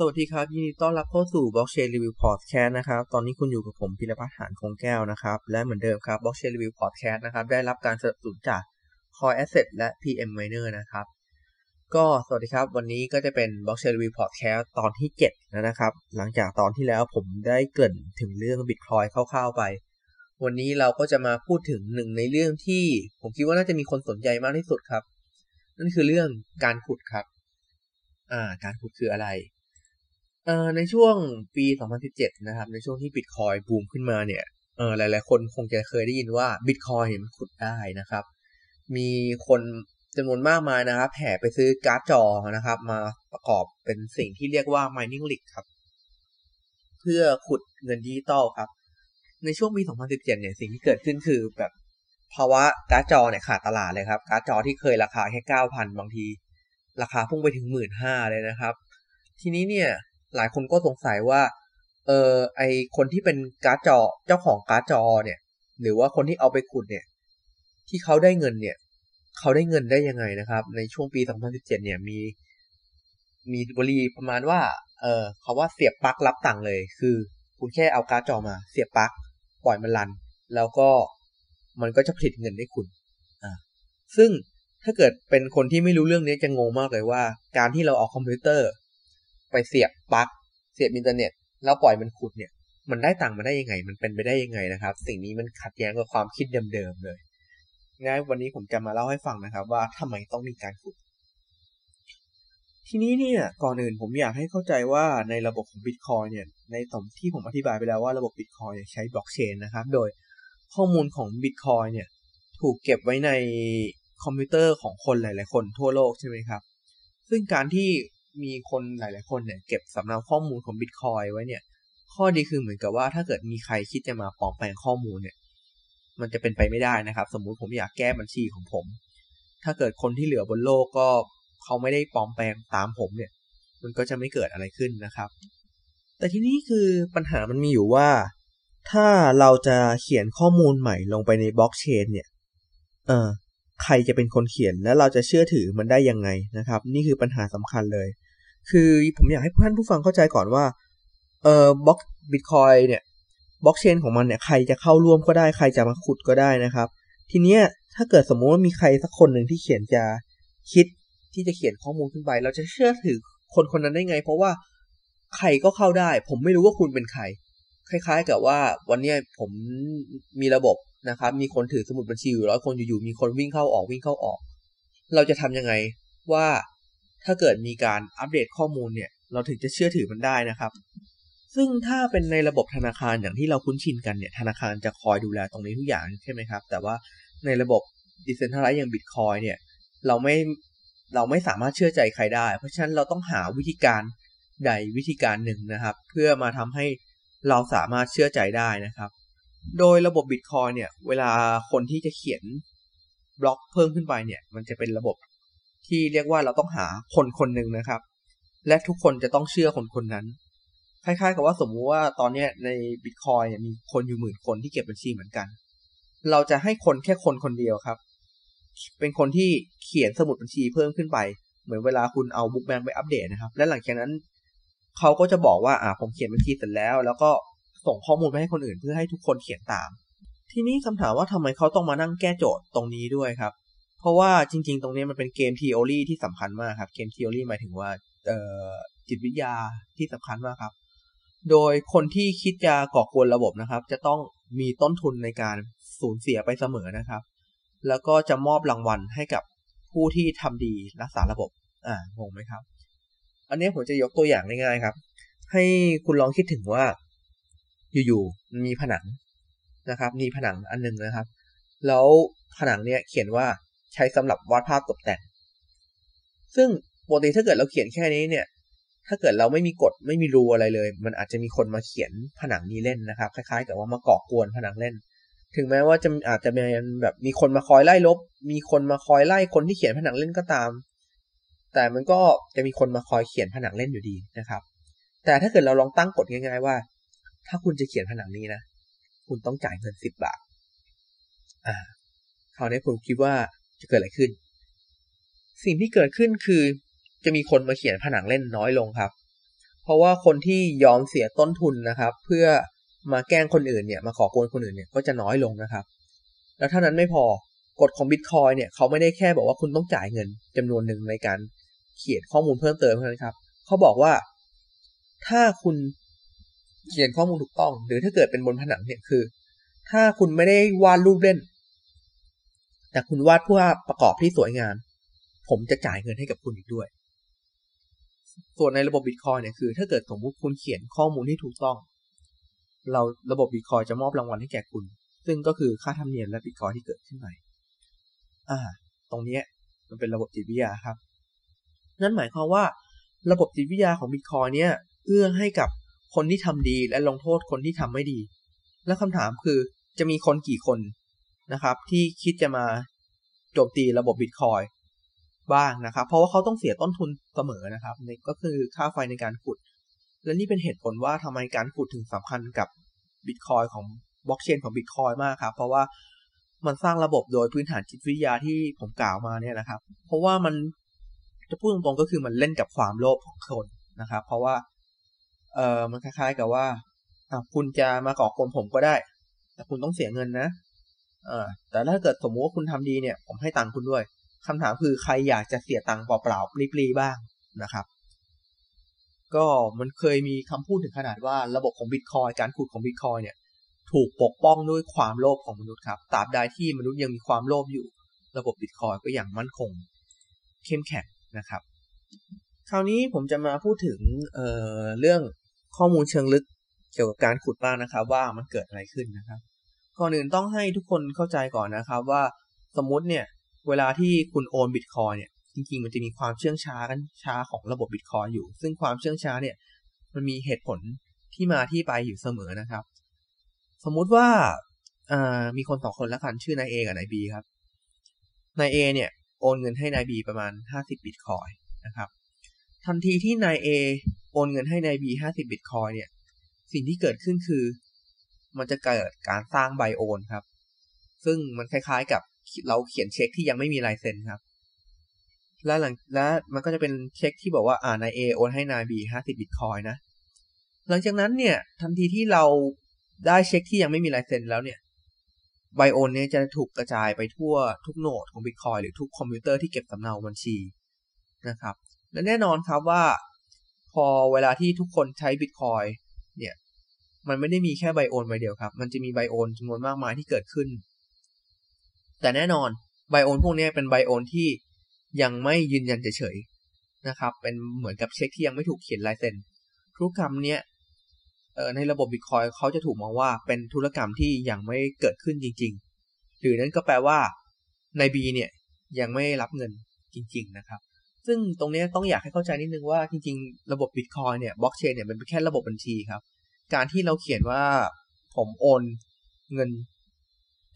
สวัสดีครับ ยินดีต้อนรับเข้าสู่ Blockchain Review Podcast นะครับ ตอนนี้คุณอยู่กับผมพิรพัฒน์หานคงแก้วนะครับ และเหมือนเดิมครับ Blockchain Review Podcast นะครับ ได้รับการสนับสนุนจาก Core Asset และ PM Miner นะครับ ก็สวัสดีครับ วันนี้ก็จะเป็น Blockchain Review Podcast ตอนที่ 7 แล้วนะครับ หลังจากตอนที่แล้วผมได้เกริ่นถึงเรื่อง Bitcoin คร่าวๆไป วันนี้เราก็จะมาพูดถึงหนึ่งในเรื่องที่ ผมคิดว่าน่าจะมีคนสนใจมากที่สุดครับ นั่นคือเรื่องการขุดครับ อ่า การขุดคืออะไร เอ่อในช่วงปี 2017 นะครับ ในช่วงที่บิตคอยบูมขึ้นมาเนี่ยเออหลาย ๆ คนคงจะเคยได้ยินว่าบิตคอยมันขุดได้นะครับ มีคนจำนวนมากมายนะครับแห่ไปซื้อการ์ดจอนะครับ มาประกอบเป็นสิ่งที่เรียกว่า mining rig ครับ เพื่อขุดเงินดิจิตอลครับ ในช่วงปี 2017 เนี่ยสิ่งที่เกิดขึ้นคือแบบภาวะการ์ดจอเนี่ยขาดตลาดเลยครับ การ์ดจอที่เคยราคาแค่ 9,000 บางที ราคาพุ่งไปถึง 15,000 เลยนะครับ ทีนี้เนี่ย หลายคนก็สงสัยว่า เออไอคนที่เป็นการ์ดจอเจ้าของการ์ดจอเนี่ย หรือว่าคนที่เอาไปขุดเนี่ย ที่เขาได้เงินเนี่ย เขาได้เงินได้ยังไงนะครับ ในช่วงปี 2017 เนี่ยมี มีวลีประมาณว่า เออเขาว่าเสียบปลั๊กรับตังค์เลย คือ คุณแค่เอาการ์ดจอมา เสียบปลั๊กปล่อยมันรัน แล้วก็มันก็จะผลิตเงินให้คุณอ่าซึ่งถ้าเกิดเป็นคนที่ไม่รู้เรื่องนี้จะงงมากเลยว่า การที่เราเอาคอมพิวเตอร์ ไปเสียบปลั๊กเสียบอินเทอร์เน็ต แล้วปล่อยมันขุดเนี่ย มันได้ตังค์มาได้ยังไง มันเป็นไปได้ยังไงนะครับ สิ่งนี้มันขัดแย้งกับความคิดเดิมๆเลยงั้นวันนี้ผมจะมาเล่าให้ฟังนะครับ ว่าทำไมต้องมีการขุด ทีนี้เนี่ยก่อนอื่นผมอยากให้เข้าใจว่าในระบบของ Bitcoin เนี่ย ในตอนที่ผมอธิบายไปแล้วว่าระบบ Bitcoin เนี่ยใช้บล็อกเชนนะครับ โดยข้อมูลของ Bitcoin เนี่ยถูกเก็บไว้ในคอมพิวเตอร์ของคนหลาย ๆ คนทั่วโลกใช่ไหมครับ ซึ่งการที่ มีคนหลาย ๆ คนเนี่ยเก็บสำเนาข้อมูลของ Bitcoin ไว้เนี่ย ข้อดีคือเหมือนกับว่าถ้าเกิดมีใครคิดจะมาปลอมแปลงข้อมูลเนี่ย มันจะเป็นไปไม่ได้นะครับ สมมุติผมอยากแก้บัญชีของผม ถ้าเกิดคนที่เหลือบนโลกก็เขาไม่ได้ปลอมแปลงตามผมเนี่ย มันก็จะไม่เกิดอะไรขึ้นนะครับ แต่ที่นี้คือปัญหามันมีอยู่ว่า ถ้าเราจะเขียนข้อมูลใหม่ลงไปในบล็อกเชนเนี่ยเออใครจะเป็นคนเขียนและเราจะเชื่อถือมันได้ยังไงนะครับ นี่คือปัญหาสำคัญเลย คือผมอยากให้ท่านผู้ฟังเข้าใจก่อนว่า เออบล็อกบิตคอยเนี่ยบล็อกเชนของมันเนี่ยใครจะเข้าร่วมก็ได้ใครจะมาขุดก็ได้นะครับ ทีเนี้ยถ้าเกิดสมมุติว่ามีใครสักคนหนึ่งที่เขียนจะคิดที่จะเขียนข้อมูลขึ้นไป เราจะเชื่อถือคนคนนั้นได้ไง เพราะว่าใครก็เข้าได้ ผมไม่รู้ว่าคุณเป็นใคร คล้าย ๆ กับว่าวันนี้ผมมีระบบนะครับ มีคนถือสมุดบัญชีอยู่ร้อยคนอยู่ๆมีคนวิ่งเข้าออกวิ่งเข้าออก เราจะทำยังไงว่า ถ้าเกิดมีการอัปเดตข้อมูลเนี่ย เราถึงจะเชื่อถือมันได้นะครับ ซึ่งถ้าเป็นในระบบธนาคารอย่างที่เราคุ้นชินกันเนี่ย ธนาคารจะคอยดูแลตรงนี้ทุกอย่างใช่ไหมครับ แต่ว่าในระบบดิเซนทัลไลซ์อย่างบิตคอยเนี่ย เราไม่ เราไม่สามารถเชื่อใจใครได้ เพราะฉะนั้นเราต้องหาวิธีการใดวิธีการหนึ่งนะครับ เพื่อมาทำให้เราสามารถเชื่อใจได้นะครับ โดยระบบ Bitcoin เนี่ย เวลาคนที่จะเขียนบล็อกเพิ่มขึ้นไปเนี่ย มันจะเป็นระบบ ที่เรียกว่าเราต้องหาคนคนหนึ่งนะครับ และทุกคนจะต้องเชื่อคนคนนั้น คล้ายๆ กับว่าสมมุติว่าตอนนี้ใน Bitcoin เนี่ยมีคนอยู่หมื่นคนที่เก็บบัญชีเหมือนกัน เราจะให้คนแค่คนคนเดียวครับ เป็นคนที่เขียนสมุดบัญชีเพิ่มขึ้นไป เหมือนเวลาคุณเอาบุ๊กแบงไปอัปเดตนะครับ และหลังจากนั้นเขาก็จะบอกว่าอ่าผมเขียนบัญชีเสร็จแล้ว แล้วก็ส่งข้อมูลไปให้คนอื่นเพื่อให้ทุกคนเขียนตาม ทีนี้คำถามว่าทำไมเขาต้องมานั่งแก้โจทย์ตรงนี้ด้วยครับ ราะว่าจริง ๆ ตรงนี้มันเป็นเกมทีโอรีที่สำคัญมากครับ เกมทีโอรีหมายถึงว่าเอ่อจิตวิทยาที่สำคัญมากครับ โดยคนที่คิดจะก่อกวนระบบนะครับ จะต้องมีต้นทุนในการสูญเสียไปเสมอนะครับ แล้วก็จะมอบรางวัลให้กับผู้ที่ทำดีรักษาระบบ อ่างงไหมครับ อันนี้ผมจะยกตัวอย่างง่ายๆครับ ให้คุณลองคิดถึงว่า อยู่ๆมีผนังนะครับ มีผนังอันนึงนะครับ แล้วผนังเนี่ยเขียนว่า ใช้สำหรับวาดภาพตกแต่ง ซึ่งปกติถ้าเกิดเราเขียนแค่นี้เนี่ย ถ้าเกิดเราไม่มีกฎไม่มีรูอะไรเลย มันอาจจะมีคนมาเขียนผนังนี้เล่นนะครับ คล้ายๆ กับว่ามาก่อกวนผนังเล่น ถึงแม้ว่าจะอาจจะมีแบบมีคนมาคอยไล่ลบ มีคนมาคอยไล่คนที่เขียนผนังเล่นก็ตาม แต่มันก็จะมีคนมาคอยเขียนผนังเล่นอยู่ดีนะครับ แต่ถ้าเกิดเราลองตั้งกฎง่าย ๆ ว่า ถ้าคุณจะเขียนผนังนี้นะ คุณต้องจ่ายเงินสิบบาทอ่าคราวนี้คุณคิดว่า จะเกิดอะไรขึ้น สิ่งที่เกิดขึ้นคือ จะมีคนมาเขียนผนังเล่นน้อยลงครับ เพราะว่าคนที่ยอมเสียต้นทุนนะครับ เพื่อมาแกล้งคนอื่นเนี่ย มาขอโกงคนอื่นเนี่ยก็จะน้อยลงนะครับ แล้วเท่านั้นไม่พอกฎของบิตคอยเนี่ยเขาไม่ได้แค่บอกว่าคุณต้องจ่ายเงินจำนวนหนึ่งในการเขียนข้อมูลเพิ่มเติมเท่านั้นครับ เขาบอกว่า ถ้าคุณเขียนข้อมูลถูกต้อง หรือถ้าเกิดเป็นบนผนังเนี่ยคือ ถ้าคุณไม่ได้วาดรูปเล่น แต่คุณวาดเพื่อประกอบที่สวยงาม ผมจะจ่ายเงินให้กับคุณอีกด้วย ส่วนในระบบบิตคอยเนี่ยคือ ถ้าเกิดสมมติคุณเขียนข้อมูลที่ถูกต้อง เราระบบบิตคอยจะมอบรางวัลให้แก่คุณ ซึ่งก็คือค่าธรรมเนียมและบิตคอยที่เกิดขึ้นใหม่ อ่า ตรงนี้มันเป็นระบบจิตวิทยาครับ นั่นหมายความว่า ระบบจิตวิทยาของบิตคอยเนี่ย เอื้อให้กับคนที่ทำดีและลงโทษคนที่ทำไม่ดี และคำถามคือจะมีคนกี่คน นะครับ ที่คิดจะมาโจมตีระบบบิตคอยบ้างนะครับ เพราะว่าเขาต้องเสียต้นทุนเสมอนะครับนี่ก็คือค่าไฟในการขุด และนี่เป็นเหตุผลว่าทำไมการขุดถึงสำคัญกับบิตคอยของบล็อกเชนของบิตคอยมากครับ เพราะว่ามันสร้างระบบโดยพื้นฐานจิตวิทยาที่ผมกล่าวมาเนี่ยนะครับ เพราะว่ามันจะพูดตรงๆก็คือมันเล่นกับความโลภของคนนะครับ เพราะว่า เออมันคล้ายๆกับว่าคุณจะมาก่อกวนผมก็ได้ แต่คุณต้องเสียเงินนะ เออแต่ถ้าเกิดสมมติว่าคุณทำดีเนี่ย ผมให้ตังค์คุณด้วยคำถามคือใครอยากจะเสียตังค์เปล่าๆปลีๆบ้างนะครับ ก็มันเคยมีคำพูดถึงขนาดว่าระบบของบิตคอยการขุดของบิตคอยเนี่ย ถูกปกป้องด้วยความโลภของมนุษย์ครับตราบใดที่มนุษย์ยังมีความโลภอยู่ ระบบบิตคอยก็ยังมั่นคง เข้มแข็งนะครับ คราวนี้ผมจะมาพูดถึงเเรื่องข้อมูลเชิงลึกเกี่ยวกับการขุดบ้างนะครับ ว่ามันเกิดอะไรขึ้นนะครับ ก่อนอื่นต้องให้ทุกคนเข้าใจก่อนนะครับว่าสมมุติเนี่ย เวลาที่คุณโอนบิตคอยเนี่ย จริงๆ มันจะมีความเชื่องช้ากันช้าของระบบบิตคอยอยู่ ซึ่งความเชื่องช้าเนี่ย มันมีเหตุผลที่มาที่ไปอยู่เสมอนะครับ สมมุติว่ามีคนสองคนแล้วกันชื่อนายเอกับนายบีครับนายเอเนี่ยโอนเงินให้นายบีประมาณ 50บิตคอยนะครับ ทันทีที่นายเอโอนเงินให้นายบี50บิตคอยเนี่ย สิ่งที่เกิดขึ้นคือ มันจะเกิดการสร้างใบโอนครับ ซึ่งมันคล้ายๆกับเราเขียนเช็คที่ยังไม่มีลายเซ็นครับ และหลังและมันก็จะเป็นเช็คที่บอกว่าอ่านายเอโอนให้นายบี50บิตคอยนะ หลังจากนั้นเนี่ยทันทีที่เราได้เช็คที่ยังไม่มีลายเซ็นแล้วเนี่ยไบโอนเนี่ยจะถูกกระจายไปทั่วทุกโนดของ Bitcoin หรือทุกคอมพิวเตอร์ที่เก็บสำเนาบัญชีนะครับ และแน่นอนครับว่า พอเวลาที่ทุกคนใช้ Bitcoin เนี่ย มันไม่ได้มีแค่ไบโอนใบเดียวครับ มันจะมีไบโอนจำนวนมากมายที่เกิดขึ้น แต่แน่นอนไบโอนพวกนี้เป็นไบโอนที่ยังไม่ยืนยันเฉยๆนะครับ เป็นเหมือนกับเช็คที่ยังไม่ถูกเขียนลายเซ็นทุรกคำเนี้ยในระบบบิตคอยเขาจะถูกมองว่าเป็นธุรกรรมที่ยังไม่เกิดขึ้นจริง ๆ หรือนั้นก็แปลว่าใน B เนี่ยยังไม่รับเงินจริง ๆ นะครับ ซึ่งตรงนี้ต้องอยากให้เข้าใจนิดนึงว่าจริง ๆ ระบบบิตคอยเนี่ยบล็อกเชนเนี่ยมันเป็นแค่ระบบบัญชีครับ การที่เราเขียนว่าผมโอนเงิน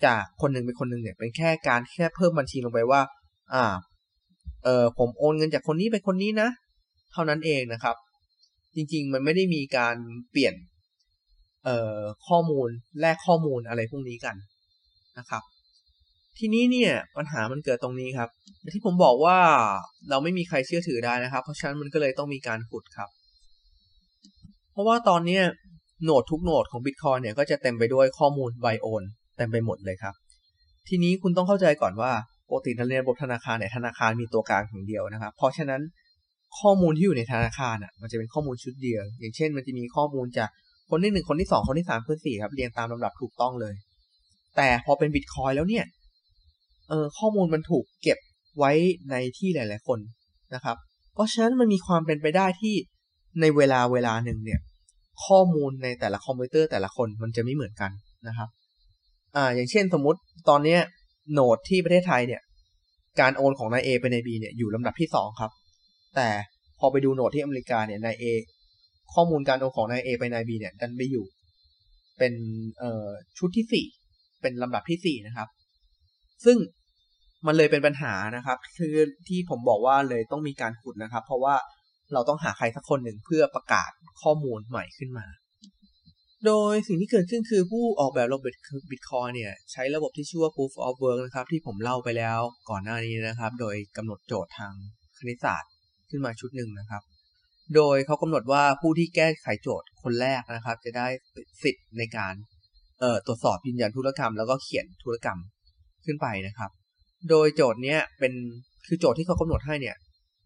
จากคนหนึ่งเป็นคนหนึ่งเนี่ยเป็นแค่การแค่เพิ่มบัญชีลงไปว่า อ่า เออผมโอนเงินจากคนนี้ไปคนนี้นะ เท่านั้นเองนะครับ จริง ๆ มันไม่ได้มีการเปลี่ยน เอ่อข้อมูลแลกข้อมูลอะไรพวกนี้กันนะครับ ทีนี้เนี่ยปัญหามันเกิดตรงนี้ครับ ที่ผมบอกว่าเราไม่มีใครเชื่อถือได้นะครับ เพราะฉะนั้นมันก็เลยต้องมีการขุดครับ เพราะว่าตอนเนี้ย โนดทุกโนดของ Bitcoin เนี่ยก็จะเต็มไปด้วยข้อมูลไบโอนเต็มไปหมดเลยครับ ทีนี้คุณต้องเข้าใจก่อนว่าปกติในระบบธนาคารเนี่ยธนาคารมีตัวกลางอย่างเดียวนะครับ เพราะฉะนั้นข้อมูลที่อยู่ในธนาคารอะมันจะเป็นข้อมูลชุดเดียว อย่างเช่น มันจะมีข้อมูลจากคนที่หนึ่งคนที่สองคนที่สามคนที่สี่ครับเรียงตามลำดับถูกต้องเลย แต่พอเป็นบิตคอยแล้วเนี่ยเออข้อมูลมันถูกเก็บไว้ในที่หลาย ๆ คนนะครับ เพราะฉะนั้นมันมีความเป็นไปได้ที่ในเวลาเวลาหนึ่งเนี่ย ข้อมูลในแต่ละคอมพิวเตอร์แต่ละคนมันจะไม่เหมือนกันนะครับ อ่า อย่างเช่นสมมติตอนเนี้ยโนดที่ประเทศไทยเนี่ย การโอนของนายเอไปในบีเนี่ยอยู่ลำดับที่สองครับ แต่พอไปดูโนดที่อเมริกาเนี่ยนายเอข้อมูลการโอนของนายเอไปนายบีเนี่ยดันไปอยู่ เป็นเอ่อชุดที่สี่เป็นลำดับที่สี่นะครับ ซึ่งมันเลยเป็นปัญหานะครับ คือที่ผมบอกว่าเลยต้องมีการขุดนะครับ เพราะว่า เราต้องหาใครสักคนหนึ่งเพื่อประกาศข้อมูลใหม่ขึ้นมา โดยสิ่งที่เกิดขึ้นคือผู้ออกแบบระบบบิตคอยเนี่ย ใช้ระบบที่ชื่อว่า proof of work นะครับ ที่ผมเล่าไปแล้วก่อนหน้านี้นะครับ โดยกำหนดโจทย์ทางคณิตศาสตร์ขึ้นมาชุดหนึ่งนะครับ โดยเขากำหนดว่าผู้ที่แก้ไขโจทย์คนแรกนะครับ จะได้สิทธิ์ในการเอ่อตรวจสอบยืนยันธุรกรรม แล้วก็เขียนธุรกรรมขึ้นไปนะครับ โดยโจทย์เนี้ยเป็นคือโจทย์ที่เขากำหนดให้เนี่ย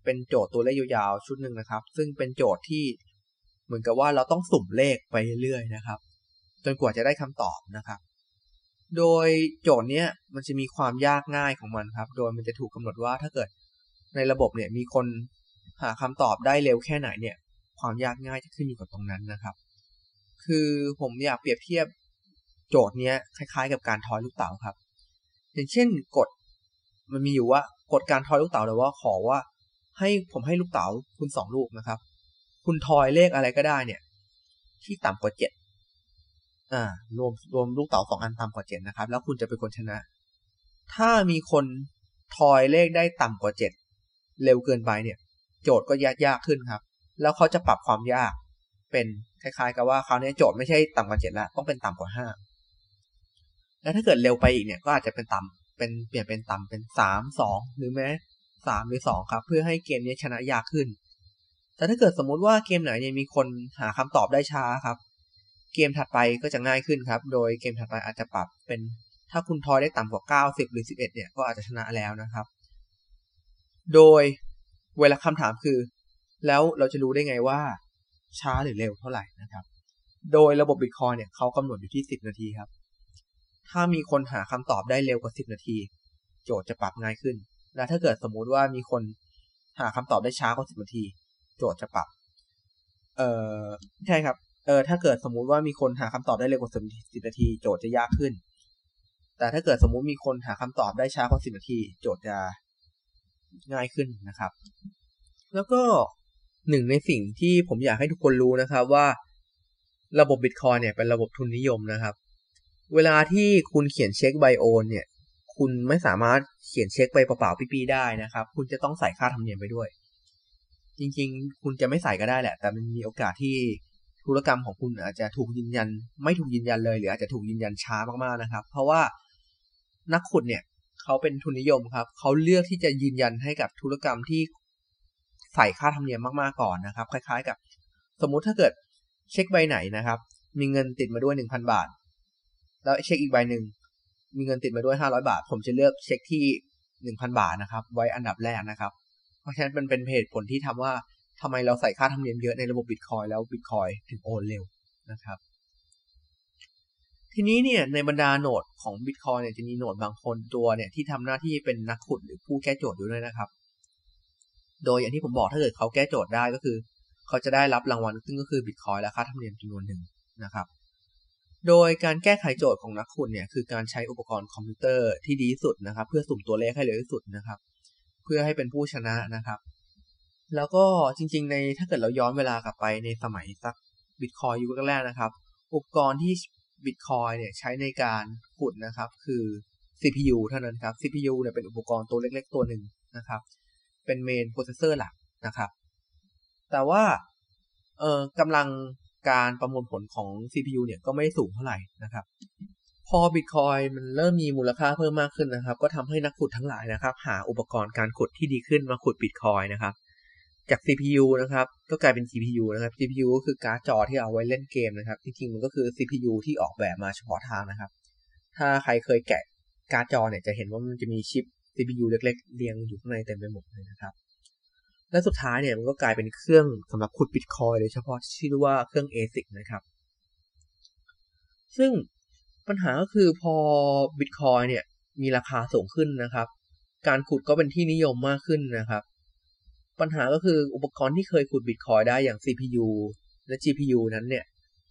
เป็นโจทย์ตัวเลขยาวๆชุดหนึ่งนะครับ ซึ่งเป็นโจทย์ที่เหมือนกับว่าเราต้องสุ่มเลขไปเรื่อยๆนะครับ จนกว่าจะได้คำตอบนะครับ โดยโจทย์เนี้ยมันจะมีความยากง่ายของมันครับ โดยมันจะถูกกาหนดว่าถ้าเกิดในระบบเนี่ยมีคนหาคำตอบได้เร็วแค่ไหนเนี่ยความยากง่ายจะขึ้นอยู่กับตรงนั้นนะครับ คือผมอยากเปรียบเทียบโจทย์เนี้ยคล้ายๆ กับการทอยลูกเต๋าครับ อย่างเช่นกฎมันมีอยู่ว่ากฎการทอยลูกเต๋าเลยว่าขอว่า ให้ผมให้ลูกเต๋าคุณสองลูกนะครับ คุณทอยเลขอะไรก็ได้เนี่ย ที่ต่ำกว่าเจ็ดอ่ารวมรวมลูกเต๋าสองอันต่ำกว่าเจ็ดนะครับ แล้วคุณจะเป็นคนชนะ ถ้ามีคนทอยเลขได้ต่ำกว่าเจ็ดเร็วเกินไปเนี่ย โจทย์ก็ยากยากขึ้นครับ แล้วเขาจะปรับความยาก เป็นคล้ายๆ กับว่าคราวนี้โจทย์ไม่ใช่ต่ำกว่าเจ็ดแล้วต้องเป็นต่ำกว่าห้าแล้วถ้าเกิดเร็วไปอีกเนี่ยก็อาจจะเป็นต่ำเป็นเปลี่ยนเป็นต่ำเป็นสามสองหรือแม้ สามหรือสองครับ เพื่อให้เกมนี้ชนะยากขึ้น แต่ถ้าเกิดสมมุติว่าเกมไหนเนี่ยมีคนหาคำตอบได้ช้าครับ เกมถัดไปก็จะง่ายขึ้นครับ โดยเกมถัดไปอาจจะปรับเป็นถ้าคุณทอยได้ต่ำกว่า 90 หรือ 11 เนี่ยก็อาจจะชนะแล้วนะครับ โดยเวลาคำถามคือ แล้วเราจะรู้ได้ไงว่า ช้าหรือเร็วเท่าไหร่นะครับ โดยระบบบิตคอยเนี่ยเขากำหนดอยู่ที่ 10 นาทีครับ ถ้ามีคนหาคำตอบได้เร็วกว่า 10 นาที โจทย์จะปรับง่ายขึ้น และถ้าเกิดสมมุติว่ามีคนหาคำตอบได้ช้ากว่า10นาที โจทย์จะปรับ เอ่อใช่ครับ เออถ้าเกิดสมมุติว่ามีคนหาคำตอบได้เร็วกว่า10นาที โจทย์จะยากขึ้น แต่ถ้าเกิดสมมุติมีคนหาคำตอบได้ช้ากว่า10นาที โจทย์จะง่ายขึ้นนะครับ แล้วก็หนึ่งในสิ่งที่ผมอยากให้ทุกคนรู้นะครับว่า ระบบบิตคอยเนี่ยเป็นระบบทุนนิยมนะครับ เวลาที่คุณเขียนเช็คไบโอนเนี่ย คุณไม่สามารถเขียนเช็คไปเปล่าๆปีๆได้นะครับ คุณจะต้องใส่ค่าธรรมเนียมไปด้วย จริงๆ คุณจะไม่ใส่ก็ได้แหละ แต่มันมีโอกาสที่ธุรกรรมของคุณอาจจะถูกยืนยัน ไม่ถูกยืนยันเลยหรืออาจจะถูกยืนยันช้ามากๆนะครับ เพราะว่านักขุดเนี่ยเขาเป็นทุนนิยมครับเขาเลือกที่จะยืนยันให้กับธุรกรรมที่ใส่ค่าธรรมเนียมมากๆก่อนนะครับ คล้าย ๆ กับ สมมุติถ้าเกิดเช็คใบไหนนะครับ มีเงินติดมาด้วยหนึ่งพันบาท แล้วเช็คอีกใบหนึ่ง มีเงินติดมาด้วยห้าร้อยบาท ผมจะเลือกเช็คที่หนึ่งพันบาทนะครับ ไว้อันดับแรกนะครับ เพราะฉะนั้นมันเป็นเหตุผลที่ทำว่าทำไมเราใส่ค่าธรรมเนียมเยอะในระบบบิตคอยแล้วบิตคอยถึงโอนเร็วนะครับ ทีนี้เนี่ยในบรรดาโนดของ Bitcoin เนี่ยจะมีโนดบางคนตัวเนี่ยที่ทำหน้าที่เป็นนักขุดหรือผู้แก้โจทย์อยู่ด้วยนะครับ โดยอย่างที่ผมบอกถ้าเกิดเขาแก้โจทย์ได้ก็คือ เขาจะได้รับรางวัลซึ่งก็คือ Bitcoin และค่าธรรมเนียมจำนวนหนึ่งนะครับ โดยการแก้ไขโจทย์ของนักขุดเนี่ยคือการใช้อุปกรณ์คอมพิวเตอร์ที่ดีที่สุดนะครับ เพื่อสุ่มตัวเลขให้เร็วที่สุดนะครับ เพื่อให้เป็นผู้ชนะนะครับ แล้วก็จริง ๆ ในถ้าเกิดเราย้อนเวลากลับไปในสมัยสักบิตคอยน์ยุคแรกๆนะครับ อุปกรณ์ที่บิตคอยน์เนี่ยใช้ในการขุดนะครับ คือ CPU เท่านั้นครับ CPU เนี่ยเป็นอุปกรณ์ตัวเล็ก ๆ ตัวหนึ่งนะครับ เป็น main processor หลักนะครับ แต่ว่าเอ่อกำลัง การประมวลผลของ CPU เนี่ยก็ไม่สูงเท่าไหร่นะครับ พอบิตคอยน์มันเริ่มมีมูลค่าเพิ่มมากขึ้นนะครับ ก็ทำให้นักขุดทั้งหลายนะครับ หาอุปกรณ์การขุดที่ดีขึ้นมาขุดบิตคอยน์นะครับ จาก CPU นะครับ ก็กลายเป็น GPU นะครับ GPU ก็คือการ์ดจอที่เอาไว้เล่นเกมนะครับจริงๆมันก็คือ CPU ที่ออกแบบมาเฉพาะทางนะครับ ถ้าใครเคยแกะการ์ดจอเนี่ยจะเห็นว่ามันจะมีชิป CPU เล็ก ๆ เรียงอยู่ข้างในเต็มไปหมดเลยนะครับ และสุดท้ายเนี่ยมันก็กลายเป็นเครื่องสำหรับขุดบิตคอยโดยเฉพาะชื่อว่าเครื่อง ASIC นะครับ ซึ่งปัญหาก็คือพอบิตคอยเนี่ยมีราคาสูงขึ้นนะครับ การขุดก็เป็นที่นิยมมากขึ้นนะครับ ปัญหาก็คืออุปกรณ์ที่เคยขุดบิตคอยได้อย่าง CPU และ GPU นั้นเนี่ย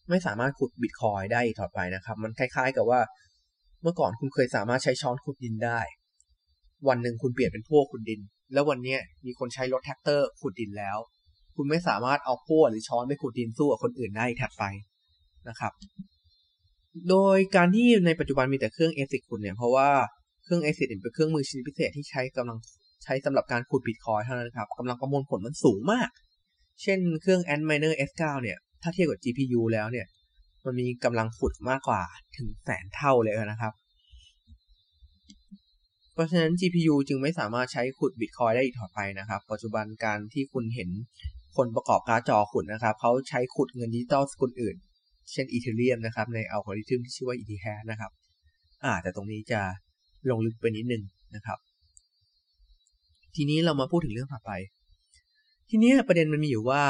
ไม่สามารถขุดบิตคอยได้อีกต่อไปนะครับ มันคล้าย ๆ กับว่า เมื่อก่อนคุณเคยสามารถใช้ช้อนขุดดินได้ วันหนึ่งคุณเปลี่ยนเป็นพลั่วขุดดิน แล้ววันนี้มีคนใช้รถแทรกเตอร์ขุดดินแล้ว คุณไม่สามารถเอาพลั่วหรือช้อนไปขุดดินสู้กับคนอื่นได้ถัดไปนะครับ โดยการที่ในปัจจุบันมีแต่เครื่อง ASIC ขุดเนี่ยเพราะว่าเครื่อง ASIC เป็นเครื่องมือชนิดพิเศษที่ใช้กำลังใช้สำหรับการขุดบิตคอยเท่านั้นครับกำลังประมวลผลมันสูงมาก เช่นเครื่อง Antminer S9 เนี่ย ถ้าเทียบกับ GPU แล้วเนี่ย มันมีกำลังขุดมากกว่าถึงแสนเท่าเลยนะครับ เพราะฉะนั้น GPU จึงไม่สามารถใช้ขุดบิตคอยได้อีกต่อไปนะครับ ปัจจุบันการที่คุณเห็นคนประกอบการ์ดจอขุดนะครับ เขาใช้ขุดเงินดิจิตอลสกุลอื่น เช่น Ethereum นะครับ ในอัลกอริทึมที่ชื่อว่า Ethashนะครับ อ่า แต่ตรงนี้จะลงลึกไปนิดนึงนะครับ ทีนี้เรามาพูดถึงเรื่องถัดไป ทีนี้ประเด็นมันมีอยู่ว่า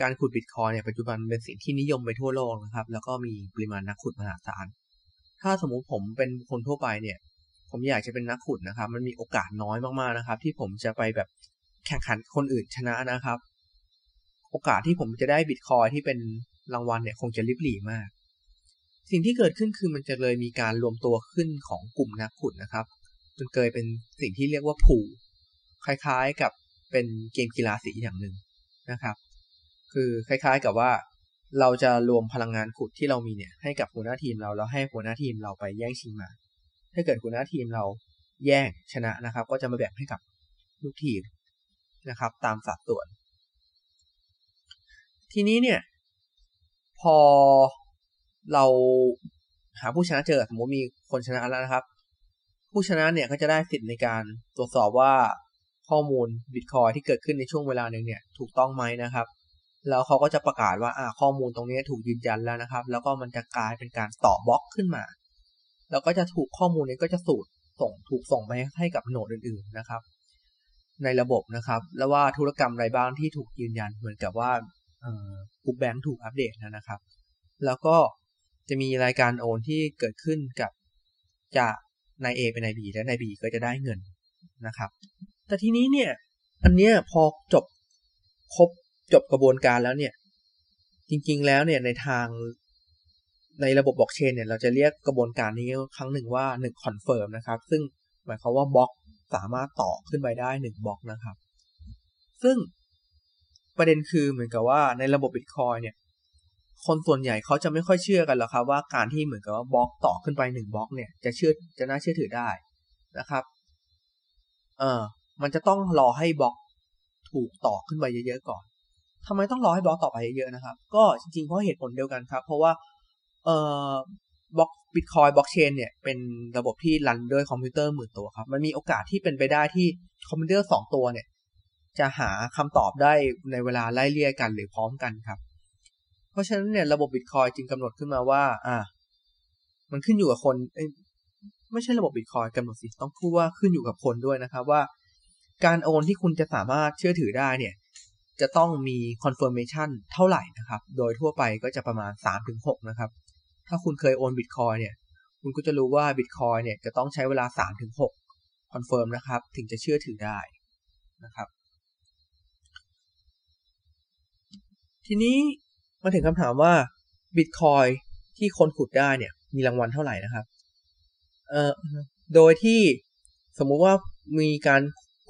การขุดบิตคอยเนี่ยปัจจุบันเป็นสิ่งที่นิยมไปทั่วโลกนะครับ แล้วก็มีปริมาณนักขุดมหาศาล ถ้าสมมุติผมเป็นคนทั่วไปเนี่ย ผมอยากจะเป็นนักขุดนะครับ มันมีโอกาสน้อยมากๆนะครับ ที่ผมจะไปแบบแข่งขันคนอื่นชนะนะครับ โอกาสที่ผมจะได้บิตคอยที่เป็นรางวัลเนี่ยคงจะลิบหลี่มาก สิ่งที่เกิดขึ้นคือมันจะเลยมีการรวมตัวขึ้นของกลุ่มนักขุดนะครับจนเกิดเป็นสิ่งที่เรียกว่าผูคล้ายๆกับเป็นเกมกีฬาสีอย่างหนึ่งนะครับ คือคล้ายๆกับว่าเราจะรวมพลังงานขุดที่เรามีเนี่ยให้กับหัวหน้าทีมเราแล้วให้หัวหน้าทีมเราไปแย่งชิงมา ถ้าเกิดหัวหน้าทีมเราแย่งชนะนะครับ ก็จะมาแบ่งให้กับลูกทีมนะครับ ตามสัดส่วน ทีนี้เนี่ย พอเราหาผู้ชนะเจอสมมติมีคนชนะแล้วนะครับ ผู้ชนะเนี่ยก็จะได้สิทธิ์ในการตรวจสอบว่าข้อมูลบิตคอยที่เกิดขึ้นในช่วงเวลาหนึ่งเนี่ย ถูกต้องไหมนะครับ แล้วเขาก็จะประกาศว่าอ่าข้อมูลตรงนี้ถูกยืนยันแล้วนะครับ แล้วก็มันจะกลายเป็นการต่อบล็อกขึ้นมา แล้วก็จะถูกข้อมูลนี้ก็จะสูตรส่งถูกส่งไปให้กับโนดอื่น ๆนะครับ ในระบบนะครับ แล้วว่าธุรกรรมอะไรบ้างที่ถูกยืนยันเหมือนกับว่าบุ๊กแบงค์ถูกอัปเดตนะครับ แล้วก็จะมีรายการโอนที่เกิดขึ้นกับจากนาย A เป็นนาย B และนาย B ก็จะได้เงินนะครับ แต่ทีนี้เนี่ย อันเนี้ยพอจบครบจบกระบวนการแล้วเนี่ย จริงๆแล้วเนี่ยในทาง ในระบบบล็อกเชนเนี่ยเราจะเรียกกระบวนการนี้ครั้งหนึ่งว่าหนึ่ง confirm นะครับ ซึ่งหมายความว่าบล็อกสามารถต่อขึ้นไปได้หนึ่งบล็อกนะครับ ซึ่งประเด็นคือเหมือนกับว่าในระบบบิตคอยเนี่ยคนส่วนใหญ่เขาจะไม่ค่อยเชื่อกันหรอกครับว่าการที่เหมือนกับว่าบล็อกต่อขึ้นไปหนึ่งบล็อกเนี่ยจะเชื่อจะน่าเชื่อถือได้นะครับเออมันจะต้องรอให้บล็อกถูกต่อขึ้นไปเยอะๆก่อนทำไมต้องรอให้บล็อกต่อไปเยอะๆนะครับ ก็จริงๆเพราะเหตุผลเดียวกันครับ เพราะว่า เอ่อบล็อกบิตคอยบล็อกเชนเนี่ย เป็นระบบที่ run ด้วยคอมพิวเตอร์หมื่นตัวครับ มันมีโอกาสที่เป็นไปได้ที่คอมพิวเตอร์สองตัวเนี่ย จะหาคำตอบได้ในเวลาไล่เลี่ยกันหรือพร้อมกันครับ เพราะฉะนั้นเนี่ยระบบบิตคอยจึงกำหนดขึ้นมาว่า อ่า มันขึ้นอยู่กับคนไม่ใช่ระบบบิตคอยกำหนดสิต้องพูดว่าขึ้นอยู่กับคนด้วยนะครับว่า การโอนที่คุณจะสามารถเชื่อถือได้เนี่ย จะต้องมี confirmation เท่าไหร่นะครับ โดยทั่วไปก็จะประมาณ 3-6 นะครับ ถ้าคุณเคยโอนบิตคอยเนี่ย คุณก็จะรู้ว่าบิตคอยเนี่ยจะต้องใช้เวลา 3-6 confirm นะครับ ถึงจะเชื่อถือได้นะครับ ทีนี้มาถึงคำถามว่าบิตคอยที่คนขุดได้เนี่ย มีรางวัลเท่าไหร่นะครับ เอ่อ โดยที่สมมุติว่ามีการ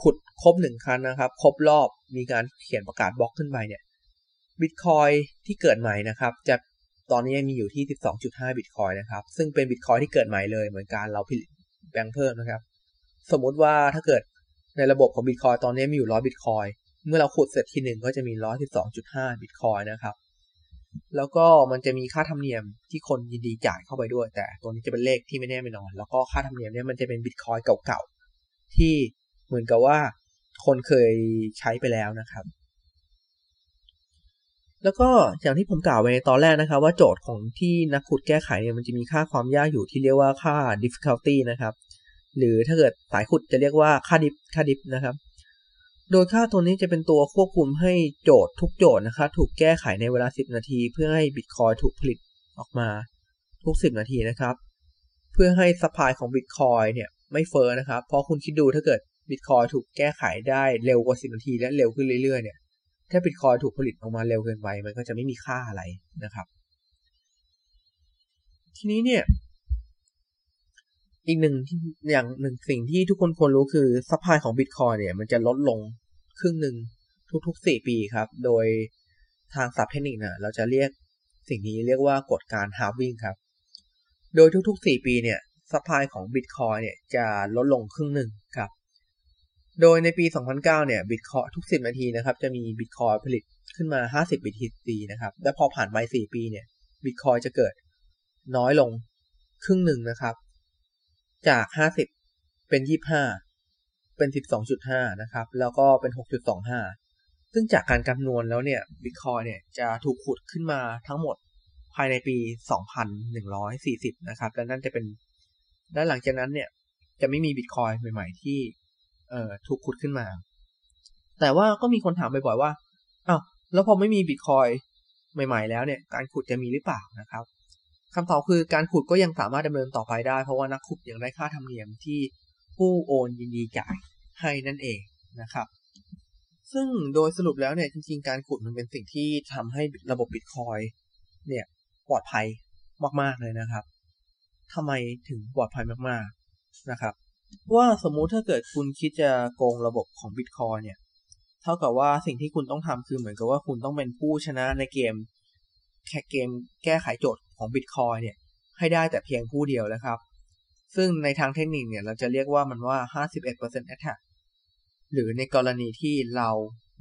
ขุดครบหนึ่งครั้งนะครับ ครบรอบมีการเขียนประกาศบล็อกขึ้นไปเนี่ยบิตคอยที่เกิดใหม่นะครับ จะ ตอนนี้มีอยู่ที่ 12.5 บิตคอยนะครับ ซึ่งเป็นบิตคอยที่เกิดใหม่เลยเหมือนการเราผลิตแบงค์เพิ่มนะครับ สมมุติว่าถ้าเกิดในระบบของบิตคอยตอนนี้มีอยู่ 100 บิตคอยเมื่อเราขุดเสร็จทีหนึ่งก็จะมี 112.5 บิตคอยนะครับ แล้วก็มันจะมีค่าธรรมเนียมที่คนยินดีจ่ายเข้าไปด้วย แต่ตัวนี้จะเป็นเลขที่ไม่แน่ไม่นอน แล้วก็ค่าธรรมเนียมเนี่ยมันจะเป็นบิตคอยเก่าๆที่เหมือนกับว่าคนเคยใช้ไปแล้วนะครับ แล้วก็อย่างที่ผมกล่าวไว้ในตอนแรกนะครับ ว่าโจทย์ของที่นักขุดแก้ไขเนี่ยมันจะมีค่าความยากอยู่ที่เรียกว่าค่า difficulty นะครับ หรือถ้าเกิดสายขุดจะเรียกว่าค่าดิฟค่าดิฟนะครับ โดยค่าตัวนี้จะเป็นตัวควบคุมให้โจทย์ทุกโจทย์นะครับถูกแก้ไขในเวลา 10 นาที เพื่อให้บิตคอยถูกผลิตออกมาทุก 10 นาทีนะครับ เพื่อให้ supply ของบิตคอยเนี่ยไม่เฟ้อนะครับ เพราะคุณคิดดูถ้าเกิดบิตคอยถูกแก้ไขได้เร็วกว่า 10 นาทีและเร็วขึ้นเรื่อยๆเนี่ย ถ้าบิตคอยถูกผลิตออกมาเร็วเกินไป มันก็จะไม่มีค่าอะไรนะครับ ทีนี้เนี่ย อีกหนึ่งอย่างหนึ่งสิ่งที่ทุกคนควรรู้คือ supply ของบิตคอยเนี่ย มันจะลดลงครึ่งหนึ่งทุกๆ 4 ปีครับ โดยทางศัพท์เทคนิคเนี่ยเราจะเรียกสิ่งนี้เรียกว่ากฎการ halving ครับ โดยทุกๆ 4 ปีเนี่ย supply ของบิตคอยเนี่ยจะลดลงครึ่งหนึ่งครับ โดยในปี 2009 เนี่ยบิตคอยทุก 10 นาทีนะครับ จะมีบิตคอยผลิตขึ้นมา 50 BTC นะครับ และพอผ่านไป 4 ปีเนี่ยบิตคอยจะเกิดน้อยลงครึ่งหนึ่งนะครับ จาก 50 เป็น 25 เป็น 12.5 นะครับ แล้วก็เป็น 6.25 ซึ่งจากการคำนวณแล้วเนี่ยบิตคอยเนี่ยจะถูกขุดขึ้นมาทั้งหมดภายในปี 2140 นะครับ และนั่นจะเป็น และหลังจากนั้นเนี่ยจะไม่มีบิตคอยใหม่ ๆ ที่ เอ่อถูกขุดขึ้นมา แต่ว่าก็มีคนถามบ่อยๆว่าอ้าวแล้วพอไม่มีบิตคอยใหม่ ๆ แล้วเนี่ยการขุดจะมีหรือเปล่านะครับคำตอบคือการขุดก็ยังสามารถดำเนินต่อไปได้ เพราะว่านักขุดยังได้ค่าธรรมเนียมที่ผู้โอนยินดีจ่ายให้นั่นเองนะครับ ซึ่งโดยสรุปแล้วเนี่ยจริงๆ การขุดมันเป็นสิ่งที่ทำให้ระบบบิตคอยเนี่ยปลอดภัยมากๆเลยนะครับทำไมถึงปลอดภัยมากๆนะครับ ว่าสมมุติถ้าเกิดคุณคิดจะโกงระบบของบิตคอยเนี่ย เท่ากับว่าสิ่งที่คุณต้องทำคือเหมือนกับว่าคุณต้องเป็นผู้ชนะในเกม แค่เกมแก้ไขโจทย์ของบิตคอยเนี่ยให้ได้แต่เพียงผู้เดียวนะครับ ซึ่งในทางเทคนิคเนี่ยเราจะเรียกว่ามันว่า 51% attack หรือในกรณีที่เรา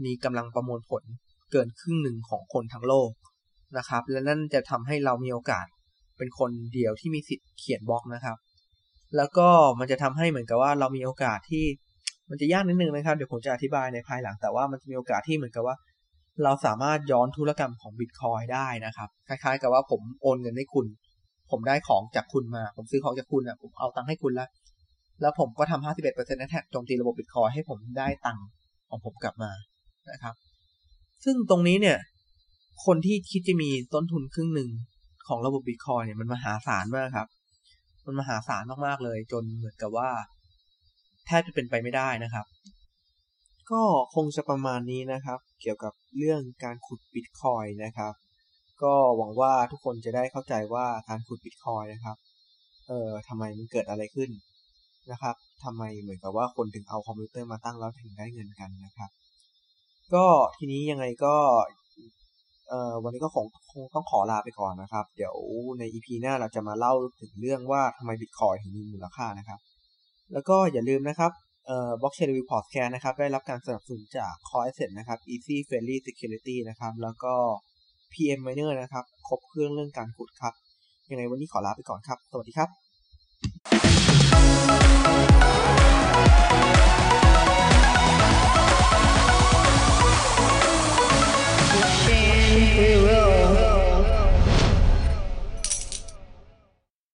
มีกำลังประมวลผลเกินครึ่งหนึ่งของคนทั้งโลกนะครับ และนั่นจะทำให้เรามีโอกาสเป็นคนเดียวที่มีสิทธิ์เขียนบล็อกนะครับ แล้วก็มันจะทำให้เหมือนกับว่าเรามีโอกาสที่มันจะยากนิดนึงนะครับ เดี๋ยวผมจะอธิบายในภายหลัง แต่ว่ามันจะมีโอกาสที่เหมือนกับว่า เราสามารถย้อนธุรกรรมของบิตคอยได้นะครับ คล้ายๆ กับว่าผมโอนเงินให้คุณ ผมได้ของจากคุณมา ผมซื้อของจากคุณอะผมเอาตังค์ให้คุณแล้ว แล้วผมก็ทำ51%นะแท็กโจมตีระบบบิตคอยให้ผมได้ตังค์ของผมกลับมานะครับ ซึ่งตรงนี้เนี่ย คนที่คิดจะมีต้นทุนครึ่งหนึ่งของระบบบิตคอยเนี่ยมันมหาศาลมากครับ มันมหาศาลมากๆเลย จนเหมือนกับว่าแทบจะเป็นไปไม่ได้นะครับ ก็คงจะประมาณนี้นะครับ เกี่ยวกับเรื่องการขุดบิตคอยนะครับ ก็หวังว่าทุกคนจะได้เข้าใจว่าการขุดบิตคอยนะครับเอ่อทำไมมันเกิดอะไรขึ้นนะครับทำไมเหมือนกับว่าคนถึงเอาคอมพิวเตอร์มาตั้งแล้วถึงได้เงินกันนะครับ ก็ทีนี้ยังไงก็ เอ่อวันนี้ก็คงคงต้องขอลาไปก่อนนะครับ เดี๋ยวใน EP หน้าเราจะมาเล่าถึงเรื่องว่าทำไมบิตคอยถึงมีมูลค่านะครับ แล้วก็อย่าลืมนะครับเอ่อ Blockchain Report Care นะครับ ได้รับการสนับสนุนจาก Core Asset นะครับ Easy Friendly Security นะครับ แล้วก็ PM Miner นะครับ ครบเครื่องเรื่องการขุดครับ ยังไงวันนี้ขอลาไปก่อนครับ สวัสดีครับ